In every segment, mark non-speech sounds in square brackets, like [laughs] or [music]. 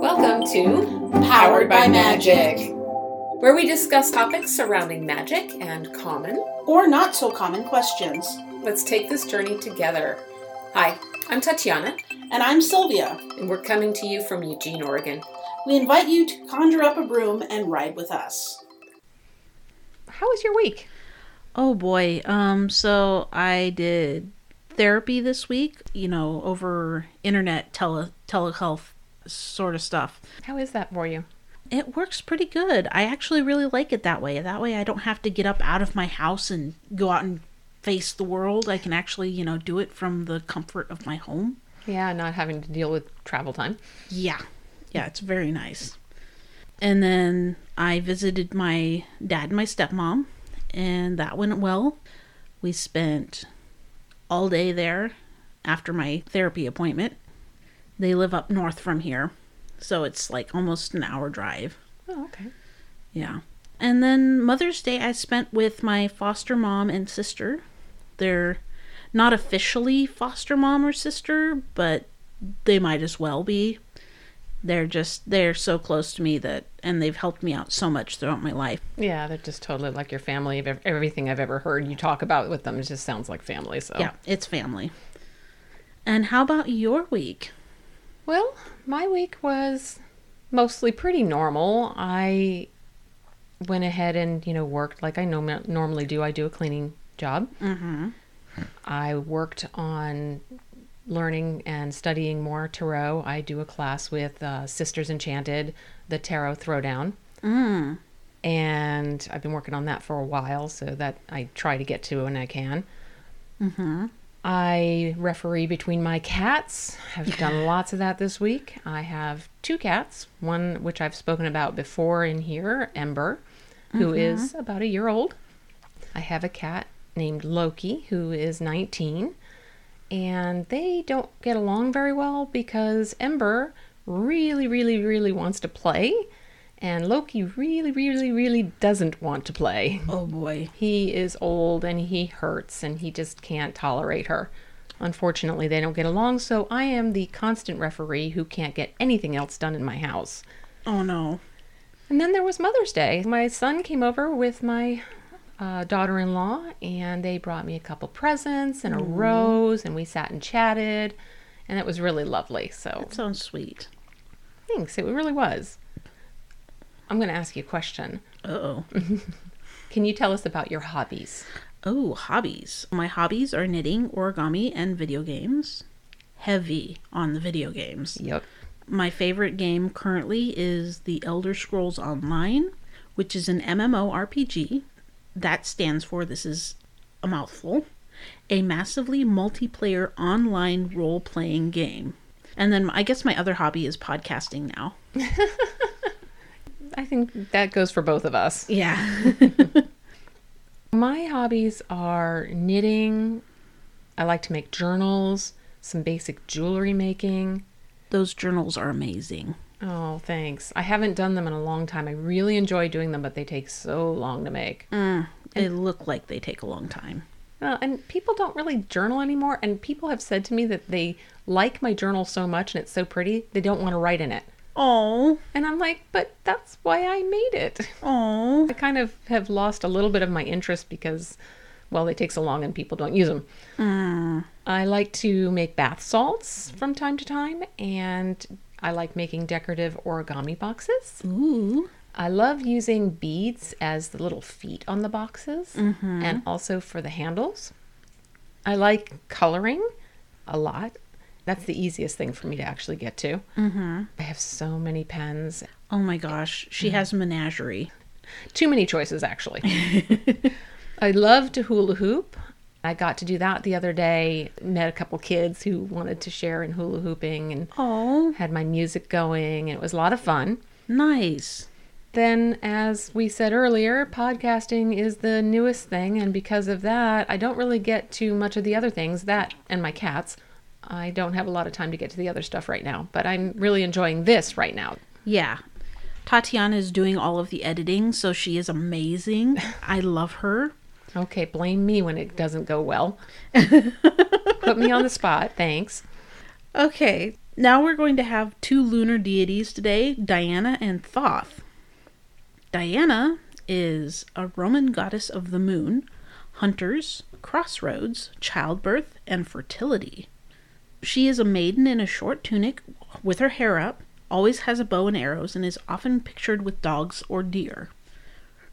Welcome to Powered by Magic, where we discuss topics surrounding magic and common. Or not so common questions. Let's take this journey together. Hi, I'm Tatiana, And I'm Sylvia. and we're coming to you from Eugene, Oregon. We invite you to conjure up a broom and ride with us. How was your week? Oh boy. Um so I did therapy this week, you know, over internet tele telehealth sort of stuff. How is that for you? It works pretty good. I actually really like it that way. That way I don't have to get up out of my house and go out and face the world. I can actually, you know, do it from the comfort of my home. Yeah, not having to deal with travel time. Yeah. Yeah, it's very nice. And then I visited my dad and my stepmom, and that went well. We spent all day there after my therapy appointment. They live up north from here, so it's like almost an hour drive. Oh, okay. Yeah. And then Mother's Day I spent with my foster mom and sister. They're not officially foster mom or sister, but they might as well be. They're just they're so close to me that and they've helped me out so much throughout my life. Yeah, they're just totally like your family. Everything I've ever heard you talk about with them it just sounds like family. So Yeah, it's family. And how about your week? Well, my week was mostly pretty normal. I went ahead and you know worked like I normally do. I do a cleaning job. Mm-hmm. I worked on learning and studying more tarot. I do a class with uh, Sisters Enchanted, the Tarot Throwdown. Mm. and I've been working on that for a while, so that I try to get to when I can. Mm-hmm. I referee between my cats. I've [laughs] done lots of that this week. I have two cats, one which I've spoken about before in here, Ember, who is about a year old. I have a cat named Loki, who is 19, and they don't get along very well because Ember really, really, really wants to play, and Loki really, really, really doesn't want to play. Oh boy. He is old and he hurts and he just can't tolerate her. Unfortunately, they don't get along, so I am the constant referee who can't get anything else done in my house. Oh no. And then there was Mother's Day. My son came over with my uh, daughter in law and they brought me a couple presents and a rose and we sat and chatted and it was really lovely. So That sounds sweet. thanks. It really was. I'm going to ask you a question. Uh-oh. [laughs] Can you tell us about your hobbies? Oh, hobbies. My hobbies are knitting, origami, and video games. Heavy on the video games. Yep. My favorite game currently is The Elder Scrolls Online, which is an MMORPG. That stands for, this is a mouthful, a massively multiplayer online role playing game. And then I guess my other hobby is podcasting now. [laughs] I think that goes for both of us. Yeah. [laughs] My hobbies are knitting. I like to make journals, some basic jewelry making. Those journals are amazing. Oh, thanks. I haven't done them in a long time. I really enjoy doing them, but they take so long to make. Mm, they look like they take a long time. Well, and people don't really journal anymore. And people have said to me that they like my journal so much and it's so pretty, they don't want to write in it. Oh, And I'm like, but that's why I made it. oh. I kind of have lost a little bit of my interest because, well, they take so long and people don't use them. Mm. I like to make bath salts from time to time, and I like making decorative origami boxes. Ooh. I love using beads as the little feet on the boxes mm-hmm. and also for the handles. I like coloring a lot. That's the easiest thing for me to actually get to. Mm-hmm. I have so many pens. Oh my gosh, she mm. has a menagerie. Too many choices, actually. [laughs] I love to hula hoop. I got to do that the other day. Met a couple kids who wanted to share in hula hooping and Oh, had my music going, and it was a lot of fun. nice. Then, as we said earlier, podcasting is the newest thing, and because of that, I don't really get to much of the other things, that and my cats. I don't have a lot of time to get to the other stuff right now, but I'm really enjoying this right now. Yeah. Tatiana is doing all of the editing, so she is amazing. [laughs] I love her. Okay, blame me when it doesn't go well. [laughs] Put me on the spot, thanks. Okay, now we're going to have two lunar deities today Diana and Thoth. Diana is a Roman goddess of the moon, hunters, crossroads, childbirth, and fertility. She is a maiden in a short tunic with her hair up, always has a bow and arrows, and is often pictured with dogs or deer.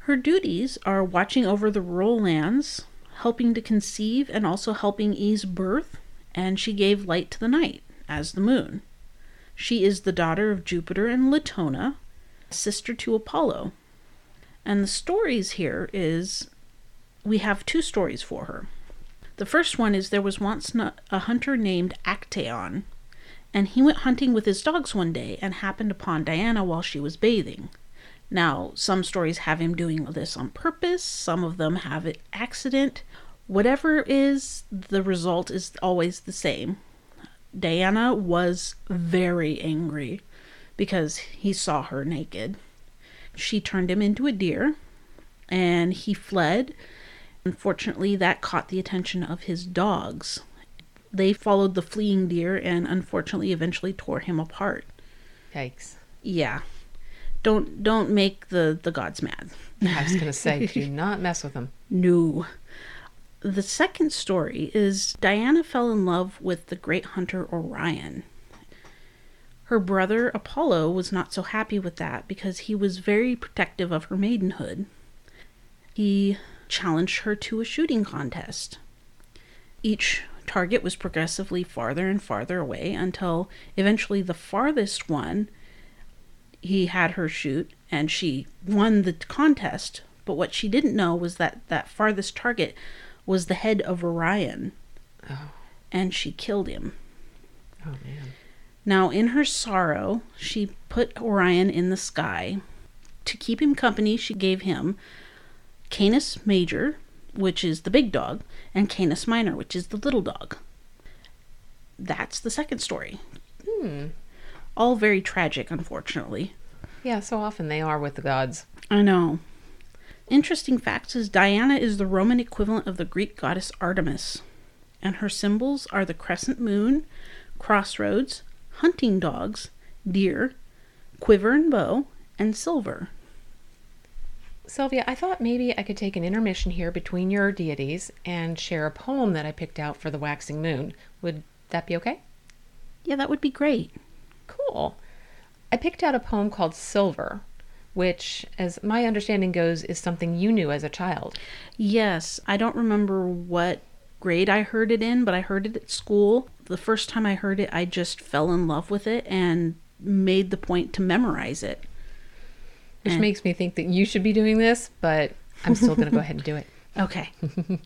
Her duties are watching over the rural lands, helping to conceive, and also helping ease birth, and she gave light to the night as the moon. She is the daughter of Jupiter and Latona, sister to Apollo. And the stories here is we have two stories for her. The first one is there was once a hunter named Actaeon, and he went hunting with his dogs one day and happened upon Diana while she was bathing. Now, some stories have him doing this on purpose, some of them have it accident. Whatever is, the result is always the same. Diana was very angry because he saw her naked. She turned him into a deer and he fled. Unfortunately, that caught the attention of his dogs. They followed the fleeing deer and unfortunately eventually tore him apart. Yikes. Yeah don't don't make the the gods mad. I was gonna say, [laughs] do not mess with them. No. The second story is Diana fell in love with the great hunter Orion. Her brother Apollo was not so happy with that because he was very protective of her maidenhood. He challenged her to a shooting contest. Each target was progressively farther and farther away until eventually the farthest one he had her shoot and she won the contest. But what she didn't know was that that farthest target was the head of Orion. Oh. And she killed him. Oh, man. Now, in her sorrow, she put Orion in the sky. To keep him company, she gave him Canis Major, which is the big dog, and Canis Minor, which is the little dog. That's the second story. Hmm. All very tragic, unfortunately. Yeah, so often they are with the gods. I know. Interesting facts is Diana is the Roman equivalent of the Greek goddess Artemis, and her symbols are the crescent moon, crossroads, hunting dogs, deer, quiver and bow, and silver. Sylvia, I thought maybe I could take an intermission here between your deities and share a poem that I picked out for the waxing moon. Would that be okay? Yeah, that would be great. Cool. I picked out a poem called Silver, which, as my understanding goes, is something you knew as a child. Yes, I don't remember what grade I heard it in, but I heard it at school. The first time I heard it, I just fell in love with it and made the point to memorize it. Which and... makes me think that you should be doing this, but I'm still going to go ahead and do it. [laughs] Okay. [laughs]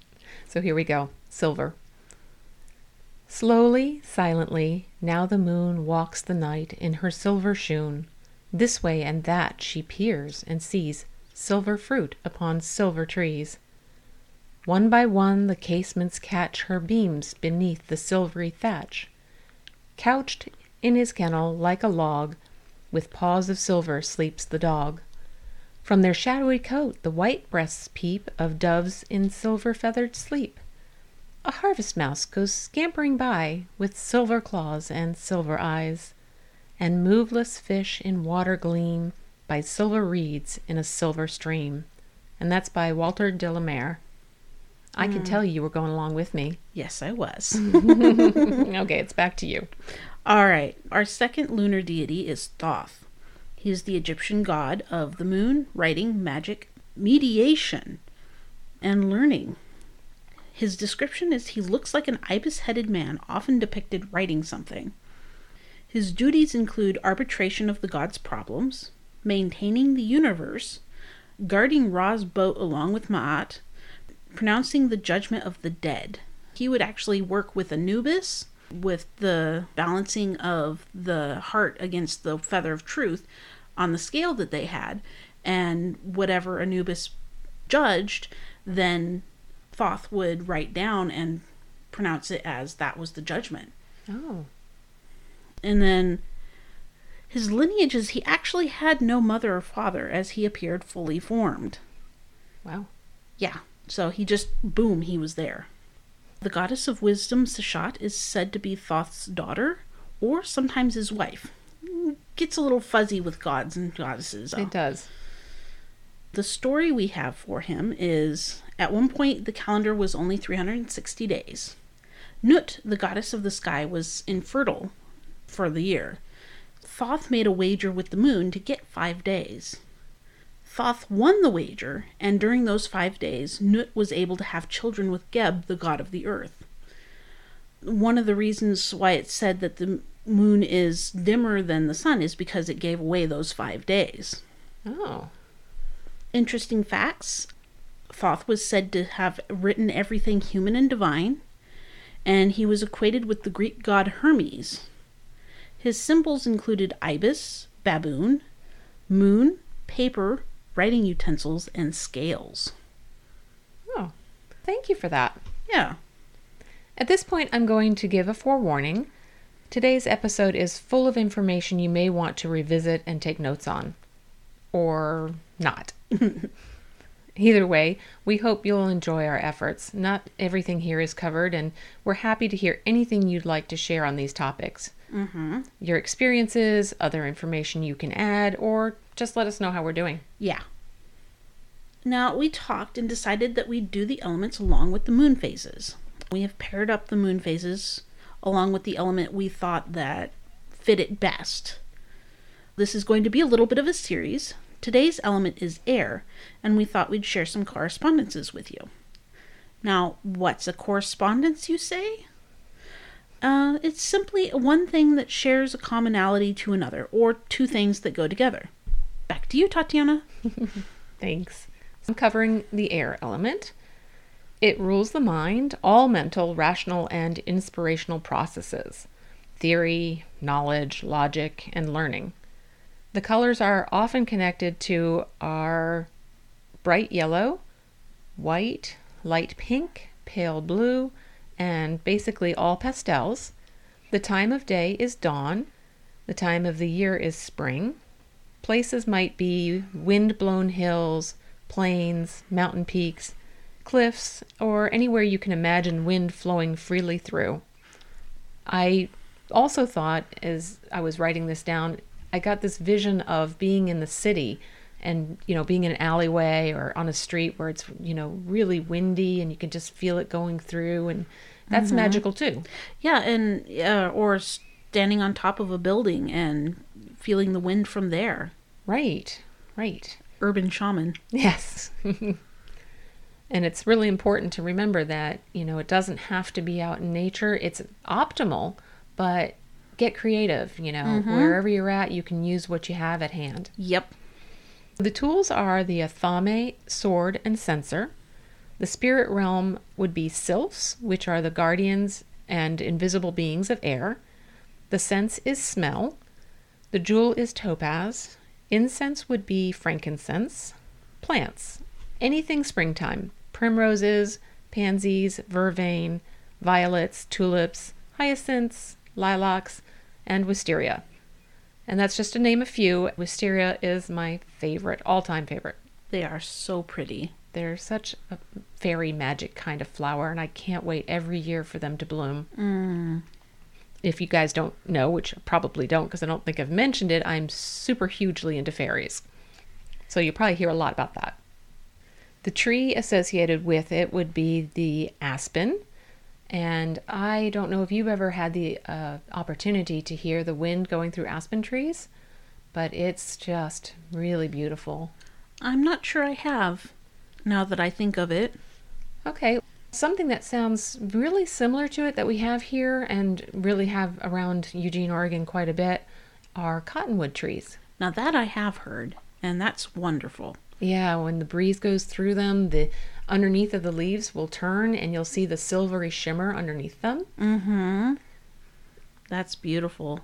so here we go Silver. Slowly, silently, now the moon walks the night in her silver shoon. This way and that she peers and sees silver fruit upon silver trees. One by one the casements catch her beams beneath the silvery thatch. Couched in his kennel like a log, with paws of silver sleeps the dog. From their shadowy coat the white breasts peep of doves in silver feathered sleep a harvest mouse goes scampering by with silver claws and silver eyes, and moveless fish in water gleam by silver reeds in a silver stream. And that's by Walter de la Mare. I mm. could tell you were going along with me. Yes, I was. [laughs] [laughs] okay, it's back to you. All right. Our second lunar deity is Thoth. He is the Egyptian god of the moon, writing, magic, mediation, and learning. His description is he looks like an ibis headed man, often depicted writing something. His duties include arbitration of the god's problems, maintaining the universe, guarding Ra's boat along with Ma'at, pronouncing the judgment of the dead. He would actually work with Anubis with the balancing of the heart against the feather of truth on the scale that they had, and whatever Anubis judged, then Thoth would write down and pronounce it as that was the judgment. Oh. And then His lineages, he actually had no mother or father as he appeared fully formed. Wow. Yeah, so he just, boom, he was there. The goddess of wisdom, Seshat, is said to be Thoth's daughter, or sometimes his wife. Gets a little fuzzy with gods and goddesses. though. It does. The story we have for him is at one point the calendar was only 360 days. Nut, the goddess of the sky, was infertile for the year. Thoth made a wager with the moon to get five days. Thoth won the wager, and during those five days, Nut was able to have children with Geb, the god of the earth. One of the reasons why it's said that the moon is dimmer than the sun is because it gave away those five days Oh. interesting facts. Thoth was said to have written everything human and divine, and he was equated with the Greek god Hermes. His symbols included ibis, baboon, moon, paper, writing utensils, and scales. Oh. Thank you for that. Yeah. At this point, I'm going to give a forewarning. Today's episode is full of information you may want to revisit and take notes on. Or not. [laughs] Either way, we hope you'll enjoy our efforts. Not everything here is covered, and we're happy to hear anything you'd like to share on these topics. Mm-hmm. Your experiences, other information you can add, or just let us know how we're doing. Yeah. Now, we talked and decided that we'd do the elements along with the moon phases. We have paired up the moon phases along with the element we thought that fit it best. This is going to be a little bit of a series. Today's element is air, and we thought we'd share some correspondences with you. Now, what's a correspondence, you say? Uh, it's simply one thing that shares a commonality to another, or two things that go together. Back to you, Tatiana. [laughs] Thanks. I'm covering the air element. It rules the mind, all mental, rational, and inspirational processes theory, knowledge, logic, and learning. The colors are often connected to our bright yellow, white, light pink, pale blue, and basically all pastels. The time of day is dawn. The time of the year is spring. Places might be wind blown hills, plains, mountain peaks, cliffs, or anywhere you can imagine wind flowing freely through. I also thought, as I was writing this down, I got this vision of being in the city and, you know, being in an alleyway or on a street where it's, you know, really windy and you can just feel it going through. And that's magical too. Yeah, and uh, or standing on top of a building and feeling the wind from there. Right, right. Urban shaman. Yes. [laughs] and it's really important to remember that, you know, it doesn't have to be out in nature. It's optimal, but get creative, you know, mm-hmm. wherever you're at, you can use what you have at hand. Yep. The tools are the Athame sword and censer. The spirit realm would be sylphs, which are the guardians and invisible beings of air. The sense is smell. The jewel is topaz. Incense would be frankincense. Plants, anything springtime. Primroses, pansies, vervain, violets, tulips, hyacinths, lilacs, and wisteria. And that's just to name a few. Wisteria is my favorite, all time favorite. They are so pretty. They're such a fairy magic kind of flower, and I can't wait every year for them to bloom. Mm. If you guys don't know, which probably don't because I don't think I've mentioned it, I'm super hugely into fairies. So you'll probably hear a lot about that. The tree associated with it would be the aspen. And I don't know if you've ever had the uh, opportunity to hear the wind going through aspen trees, but it's just really beautiful. I'm not sure I have, now that I think of it. Okay. Something that sounds really similar to it that we have here and really have around Eugene, Oregon quite a bit are cottonwood trees. Now that I have heard, and that's wonderful. Yeah, when the breeze goes through them, the underneath of the leaves will turn and you'll see the silvery shimmer underneath them. Mm-hmm. That's beautiful.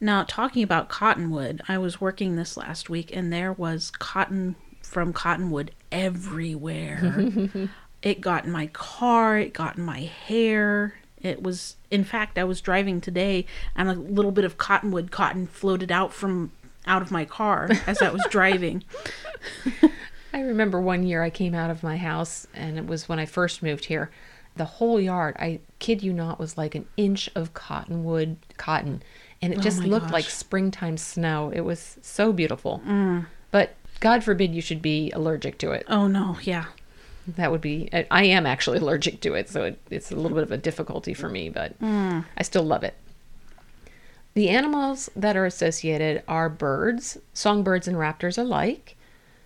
Now, talking about cottonwood, I was working this last week and there was cotton from cottonwood everywhere. [laughs] it got in my car, it got in my hair. It was, in fact, I was driving today and a little bit of cottonwood cotton floated out from out of my car as I was [laughs] driving. [laughs] I remember one year I came out of my house, and it was when I first moved here. The whole yard, I kid you not, was like an inch of cottonwood cotton, and it Oh just looked like springtime snow. It was so beautiful. Mm. But God forbid you should be allergic to it. Oh no, yeah. That would be. I- am actually [laughs] allergic to it, so it, it's a little bit of a difficulty for me, but mm. I still love it. The animals that are associated are birds, songbirds, and raptors alike.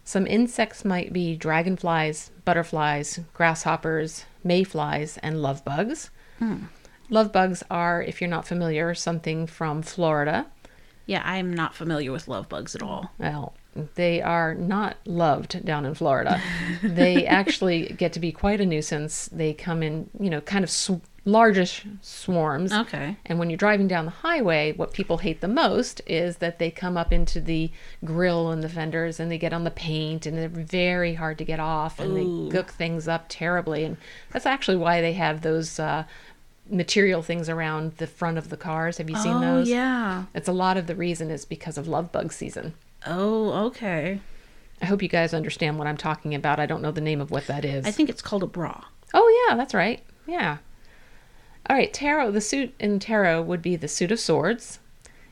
Some insects might be dragonflies, butterflies, grasshoppers, mayflies, and love bugs. Hmm. Love bugs are, if you're not familiar, something from Florida. Yeah, I am not familiar with love bugs at all. Well, they are not loved down in Florida. they [laughs] actually get to be quite a nuisance. They come in, you know, kind of sw- largish swarms. Okay. And when you're driving down the highway, what people hate the most is that they come up into the grill and the fenders and they get on the paint and they're very hard to get off and Ooh. they gook things up terribly. And that's actually why they have those uh, material things around the front of the cars. Have you seen oh those? yeah. It's a lot of the reason is because of love bug season. Oh okay. I hope you guys understand what I'm talking about. I don't know the name of what that is. I think it's called a bra. oh, yeah, that's right. Yeah. All right, tarot. The suit in tarot would be the suit of swords.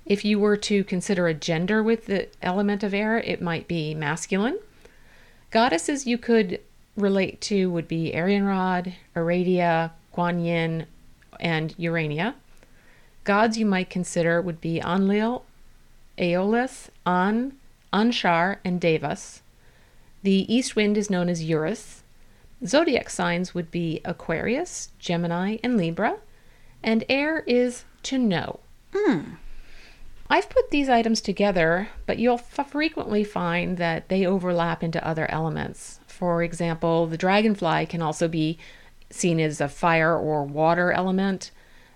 If you were to consider a gender with the element of air, it might be masculine. Goddesses you could relate to would be Arianrod, Aradia, Guan Yin, and Urania. Gods you might consider would be Anlil, Aeolus, An, Anshar, and Devas. The east wind is known as Eurus. Zodiac signs would be Aquarius, Gemini, and Libra. And air is to know. Hmm. I've put these items together, but you'll f- frequently find that they overlap into other elements. For example, the dragonfly can also be seen as a fire or water element.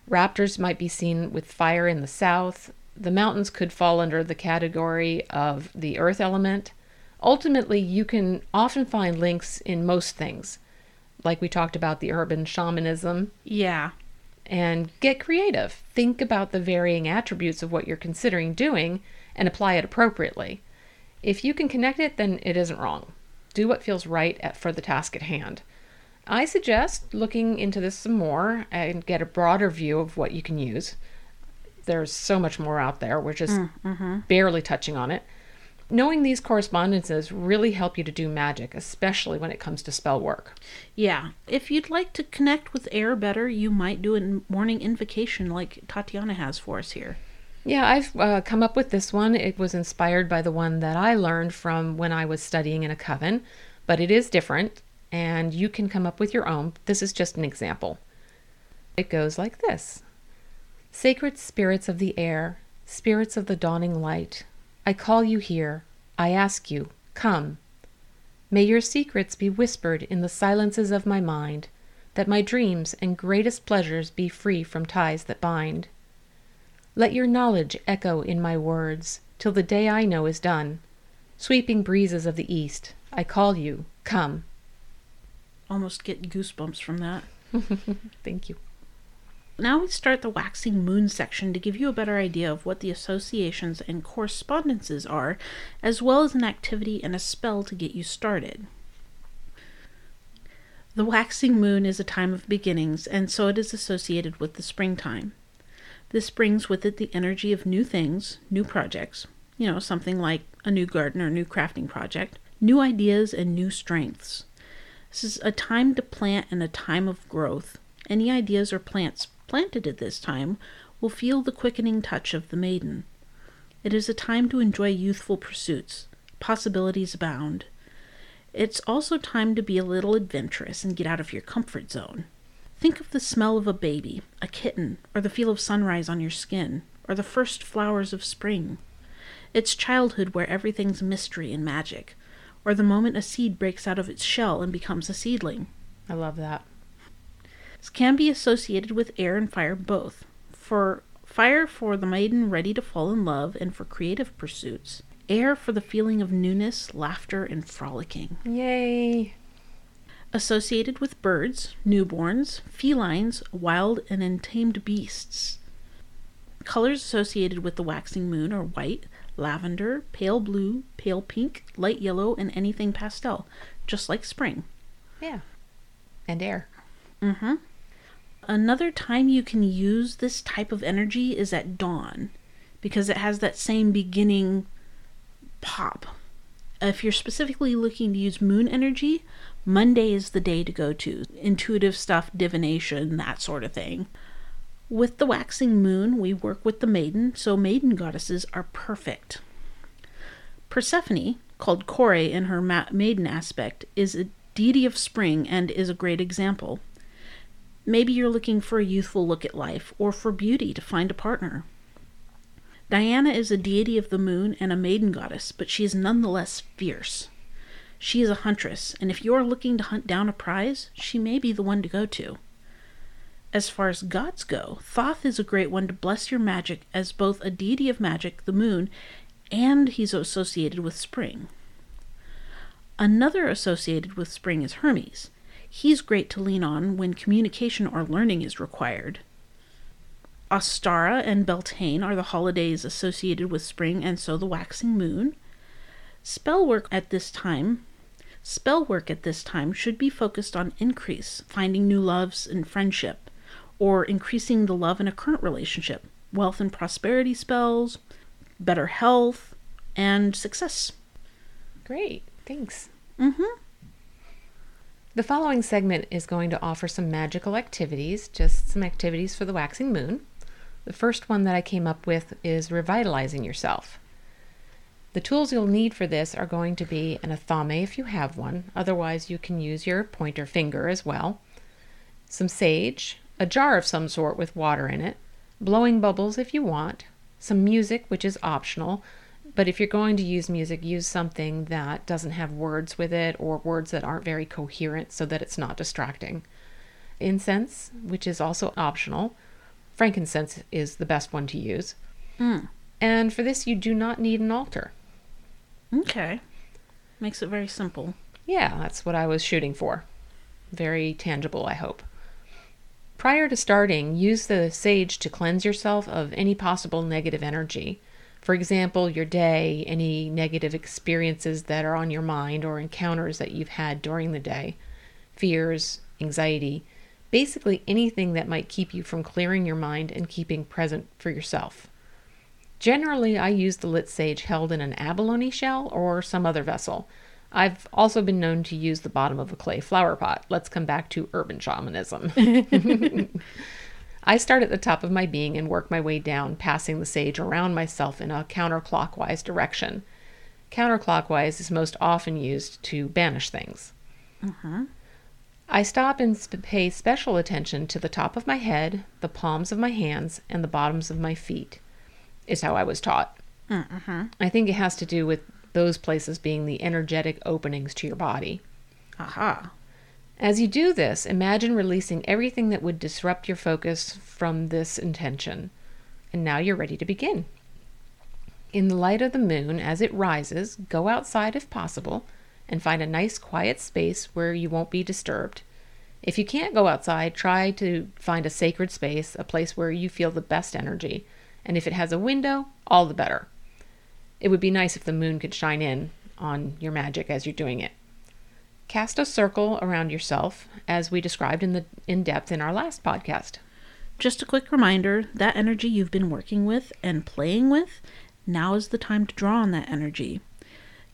Raptors might be seen with fire in the south. The mountains could fall under the category of the earth element. Ultimately, you can often find links in most things, like we talked about the urban shamanism, Yeah. and get creative. Think about the varying attributes of what you're considering doing and apply it appropriately. If you can connect it, then it isn't wrong. Do what feels right at, for the task at hand. I suggest looking into this some more and get a broader view of what you can use. There's so much more out there. We're just mm, mm-hmm. barely touching on it. Knowing these correspondences really help you to do magic, especially when it comes to spell work. Yeah. If you'd like to connect with air better, you might do a morning invocation like Tatiana has for us here. Yeah, I've uh, come up with this one. It was inspired by the one that I learned from when I was studying in a coven, but it is different, and you can come up with your own. This is just an example. It goes like this Sacred spirits of the air, spirits of the dawning light, I call you here. I ask you, come. May your secrets be whispered in the silences of my mind, that my dreams and greatest pleasures be free from ties that bind. Let your knowledge echo in my words till the day I know is done. Sweeping breezes of the east, I call you, come. Almost get goosebumps from that. [laughs] Thank you. Now we start the waxing moon section to give you a better idea of what the associations and correspondences are, as well as an activity and a spell to get you started. The waxing moon is a time of beginnings, and so it is associated with the springtime. This brings with it the energy of new things, new projects, you know, something like a new garden or new crafting project, new ideas, and new strengths. This is a time to plant and a time of growth. Any ideas or plants planted at this time will feel the quickening touch of the maiden. It is a time to enjoy youthful pursuits. Possibilities abound. It's also time to be a little adventurous and get out of your comfort zone. Think of the smell of a baby, a kitten, or the feel of sunrise on your skin, or the first flowers of spring. It's childhood where everything's mystery and magic, or the moment a seed breaks out of its shell and becomes a seedling. I love that. Can be associated with air and fire both. For fire for the maiden ready to fall in love and for creative pursuits. Air for the feeling of newness, laughter, and frolicking. Yay. Associated with birds, newborns, felines, wild and untamed beasts. Colors associated with the waxing moon are white, lavender, pale blue, pale pink, light yellow, and anything pastel, just like spring. Yeah. And air. Mm-hmm. Another time you can use this type of energy is at dawn because it has that same beginning pop. If you're specifically looking to use moon energy, Monday is the day to go to. Intuitive stuff, divination, that sort of thing. With the waxing moon, we work with the maiden, so maiden goddesses are perfect. Persephone, called Kore in her ma- maiden aspect, is a deity of spring and is a great example. Maybe you're looking for a youthful look at life or for beauty to find a partner. Diana is a deity of the moon and a maiden goddess, but she is nonetheless fierce. She is a huntress, and if you're looking to hunt down a prize, she may be the one to go to. As far as gods go, Thoth is a great one to bless your magic as both a deity of magic, the moon, and he's associated with spring. Another associated with spring is Hermes. He's great to lean on when communication or learning is required. Ostara and Beltane are the holidays associated with spring and so the waxing moon. Spell work at this time spell work at this time should be focused on increase, finding new loves and friendship, or increasing the love in a current relationship, wealth and prosperity spells, better health, and success. Great. Thanks. Mm-hmm. The following segment is going to offer some magical activities, just some activities for the waxing moon. The first one that I came up with is revitalizing yourself. The tools you'll need for this are going to be an athame if you have one, otherwise, you can use your pointer finger as well, some sage, a jar of some sort with water in it, blowing bubbles if you want, some music, which is optional, but if you're going to use music, use something that doesn't have words with it or words that aren't very coherent so that it's not distracting. Incense, which is also optional. Frankincense is the best one to use. Mm. And for this, you do not need an altar. Okay. Makes it very simple. Yeah, that's what I was shooting for. Very tangible, I hope. Prior to starting, use the sage to cleanse yourself of any possible negative energy. For example, your day, any negative experiences that are on your mind or encounters that you've had during the day, fears, anxiety, basically anything that might keep you from clearing your mind and keeping present for yourself. Generally, I use the lit sage held in an abalone shell or some other vessel. I've also been known to use the bottom of a clay flower pot. Let's come back to urban shamanism. [laughs] [laughs] I start at the top of my being and work my way down, passing the sage around myself in a counterclockwise direction. Counterclockwise is most often used to banish things. Uh-huh. I stop and sp- pay special attention to the top of my head, the palms of my hands, and the bottoms of my feet, is how I was taught. Uh-huh. I think it has to do with those places being the energetic openings to your body. Aha. As you do this, imagine releasing everything that would disrupt your focus from this intention. And now you're ready to begin. In the light of the moon, as it rises, go outside if possible and find a nice quiet space where you won't be disturbed. If you can't go outside, try to find a sacred space, a place where you feel the best energy. And if it has a window, all the better. It would be nice if the moon could shine in on your magic as you're doing it. Cast a circle around yourself, as we described in the in depth in our last podcast. Just a quick reminder that energy you've been working with and playing with, now is the time to draw on that energy.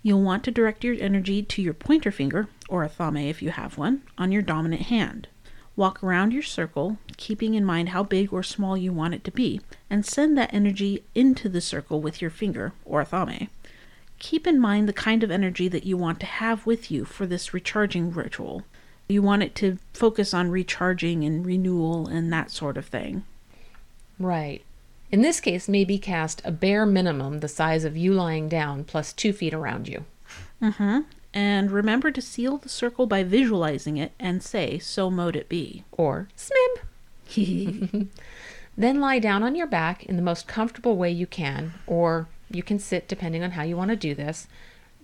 You'll want to direct your energy to your pointer finger, or athame if you have one, on your dominant hand. Walk around your circle, keeping in mind how big or small you want it to be, and send that energy into the circle with your finger, or athame. Keep in mind the kind of energy that you want to have with you for this recharging ritual. You want it to focus on recharging and renewal and that sort of thing. Right. In this case, maybe cast a bare minimum the size of you lying down plus two feet around you. Mm-hmm. And remember to seal the circle by visualizing it and say, so mote it be. Or smib. [laughs] [laughs] then lie down on your back in the most comfortable way you can, or you can sit depending on how you want to do this.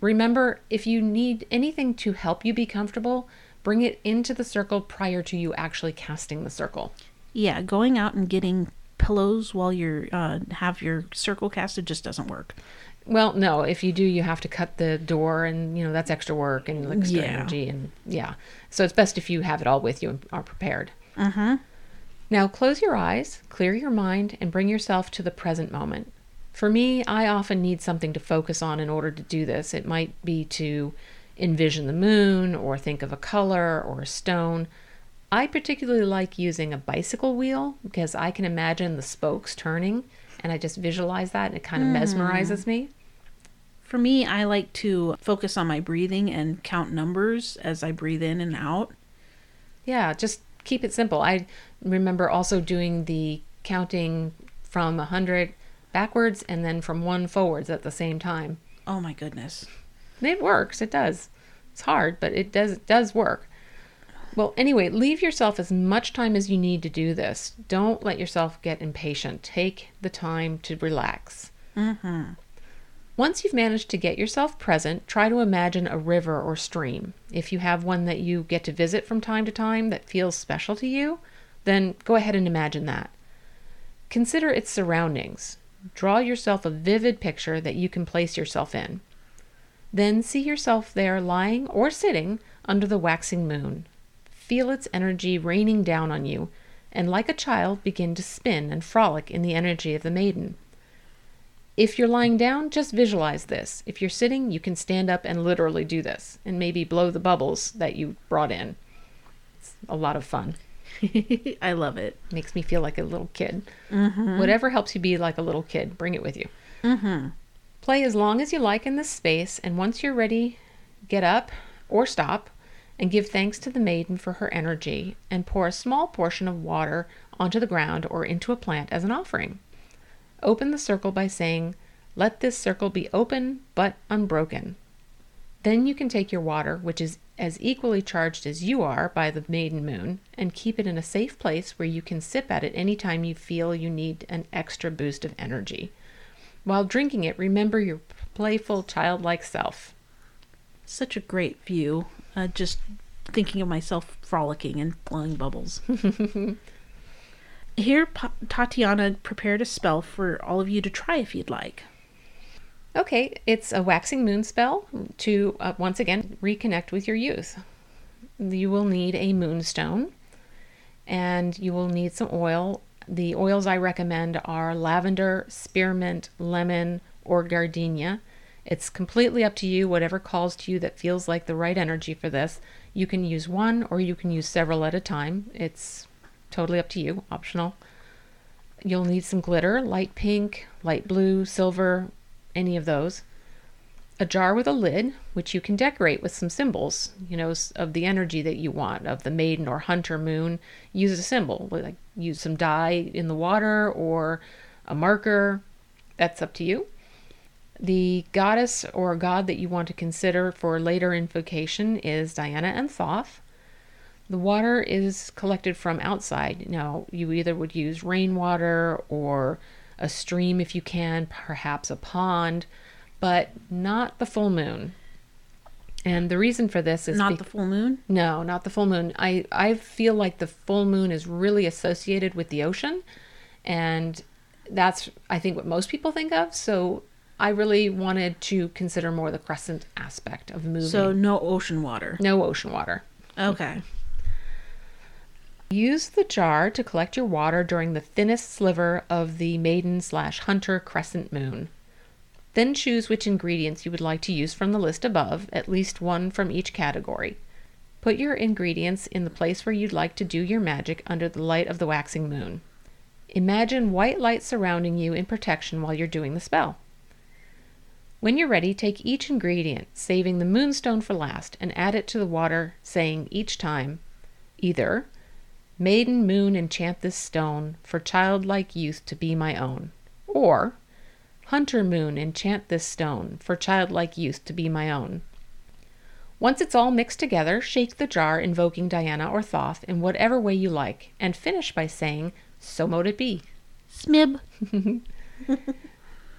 Remember, if you need anything to help you be comfortable, bring it into the circle prior to you actually casting the circle. Yeah, going out and getting pillows while you're uh, have your circle casted just doesn't work. Well, no, if you do, you have to cut the door, and you know that's extra work and extra Yeah. energy, and yeah. So it's best if you have it all with you and are prepared. Uh-huh. Now close your eyes, clear your mind, and bring yourself to the present moment. For me, I often need something to focus on in order to do this. It might be to envision the moon, or think of a color or a stone. I particularly like using a bicycle wheel because I can imagine the spokes turning, and I just visualize that, and it kind of mesmerizes hmm. me. For me, I like to focus on my breathing and count numbers as I breathe in and out. Yeah, just keep it simple. I remember also doing the counting from 100 backwards and then from 1 forwards at the same time. Oh my goodness. It works, it does. It's hard, but it does it does work. Well, anyway, leave yourself as much time as you need to do this. Don't let yourself get impatient. Take the time to relax. Mm-hmm. Once you've managed to get yourself present, try to imagine a river or stream. If you have one that you get to visit from time to time that feels special to you, then go ahead and imagine that. Consider its surroundings. Draw yourself a vivid picture that you can place yourself in. Then see yourself there lying or sitting under the waxing moon. Feel its energy raining down on you, and like a child, begin to spin and frolic in the energy of the maiden. If you're lying down, just visualize this. If you're sitting, you can stand up and literally do this and maybe blow the bubbles that you brought in. It's a lot of fun. [laughs] I love it. Makes me feel like a little kid. Whatever helps you be like a little kid, bring it with you. Mm-hmm. Play as long as you like in this space, and once you're ready, get up or stop and give thanks to the maiden for her energy and pour a small portion of water onto the ground or into a plant as an offering. Open the circle by saying, Let this circle be open but unbroken. Then you can take your water, which is as equally charged as you are by the maiden moon, and keep it in a safe place where you can sip at it anytime you feel you need an extra boost of energy. While drinking it, remember your playful, childlike self. Such a great view. Uh, just thinking of myself frolicking and blowing bubbles. [laughs] Here, Pa- Tatiana prepared a spell for all of you to try if you'd like. Okay, it's a waxing moon spell to uh, once again reconnect with your youth. You will need a moonstone and you will need some oil. The oils I recommend are lavender, spearmint, lemon, or gardenia. It's completely up to you, whatever calls to you that feels like the right energy for this. You can use one or you can use several at a time. It's totally up to you, optional. You'll need some glitter, light pink, light blue, silver, any of those. A jar with a lid, which you can decorate with some symbols, you know, of the energy that you want, of the maiden or hunter moon. Use a symbol, like use some dye in the water or a marker. That's up to you. The goddess or god that you want to consider for later invocation is Diana and Thoth. The water is collected from outside. Now, you either would use rainwater or a stream if you can, perhaps a pond, but not the full moon. And the reason for this is Not be- the full moon? no, not the full moon. I, I feel like the full moon is really associated with the ocean. And that's, I think, what most people think of. So I really wanted to consider more the crescent aspect of moving. So, no ocean water. no ocean water. Okay. Use the jar to collect your water during the thinnest sliver of the maiden slash hunter crescent moon. Then choose which ingredients you would like to use from the list above, at least one from each category. Put your ingredients in the place where you'd like to do your magic under the light of the waxing moon. Imagine white light surrounding you in protection while you're doing the spell. When you're ready, take each ingredient, saving the moonstone for last, and add it to the water, saying each time either Maiden moon enchant this stone, for childlike youth to be my own. Or, Hunter moon enchant this stone, for childlike youth to be my own. Once it's all mixed together, shake the jar, invoking Diana or Thoth in whatever way you like, and finish by saying, So mote it be. Smib. [laughs]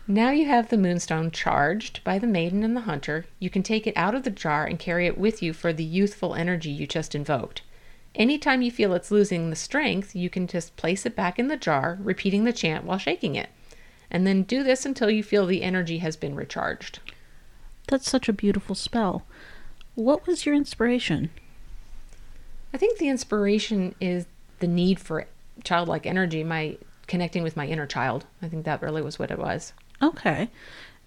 Now you have the moonstone charged by the maiden and the hunter. You can take it out of the jar and carry it with you for the youthful energy you just invoked. Anytime you feel it's losing the strength, you can just place it back in the jar, repeating the chant while shaking it. And then do this until you feel the energy has been recharged. That's such a beautiful spell. What was your inspiration? I think the inspiration is the need for childlike energy, my connecting with my inner child. I think that really was what it was. Okay.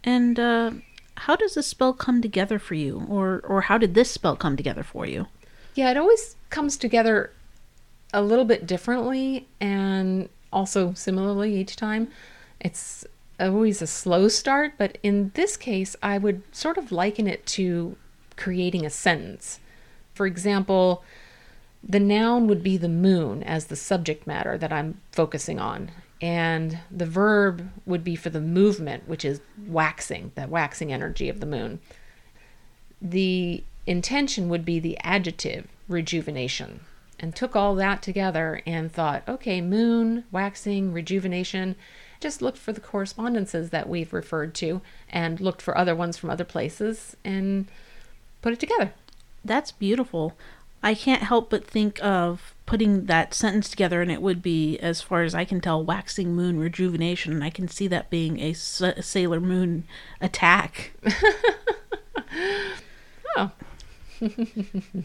And uh, how does the spell come together for you? Or, or how did this spell come together for you? Yeah, it always comes together a little bit differently and also similarly each time. It's always a slow start, but in this case, I would sort of liken it to creating a sentence. For example, the noun would be the moon as the subject matter that I'm focusing on. And the verb would be for the movement, which is waxing, the waxing energy of the moon. The intention would be the adjective, rejuvenation. And took all that together and thought, okay, moon, waxing, rejuvenation. Just looked for the correspondences that we've referred to and looked for other ones from other places and put it together. That's beautiful. I can't help but think of putting that sentence together, and it would be, as far as I can tell, waxing moon rejuvenation. And I can see that being a Sailor Moon attack. [laughs] [laughs] Oh. [laughs]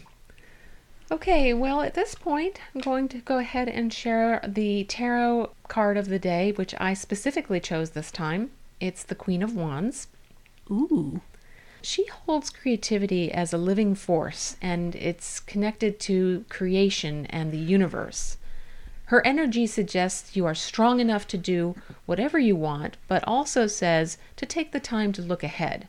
okay, well, at this point, I'm going to go ahead and share the tarot card of the day, which I specifically chose this time. It's the Queen of Wands. Ooh. She holds creativity as a living force, and it's connected to creation and the universe. Her energy suggests you are strong enough to do whatever you want, but also says to take the time to look ahead.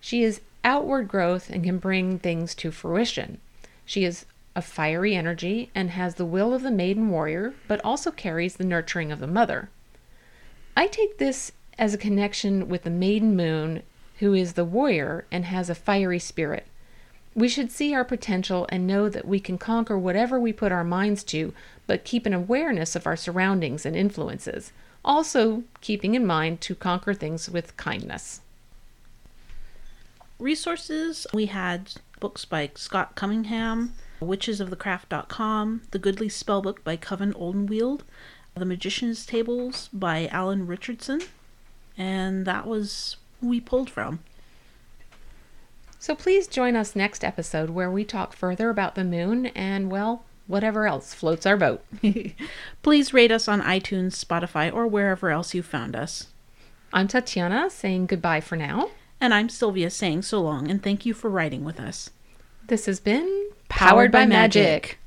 She is outward growth and can bring things to fruition. She is a fiery energy and has the will of the maiden warrior, but also carries the nurturing of the mother. I take this as a connection with the maiden moon, who is the warrior and has a fiery spirit. We should see our potential and know that we can conquer whatever we put our minds to, but keep an awareness of our surroundings and influences, also keeping in mind to conquer things with kindness. Resources we had books by Scott Cunningham, witchesofthecraft.com, The Goodly Spellbook by Coven Oldenwilde, The Magician's Tables by Alan Richardson, and that was who we pulled from. So please join us next episode where we talk further about the moon and, well, whatever else floats our boat. [laughs] Please rate us on iTunes, Spotify, or wherever else you found us. I'm Tatiana saying goodbye for now. And I'm Sylvia saying so long and thank you for writing with us. This has been Powered by Magic.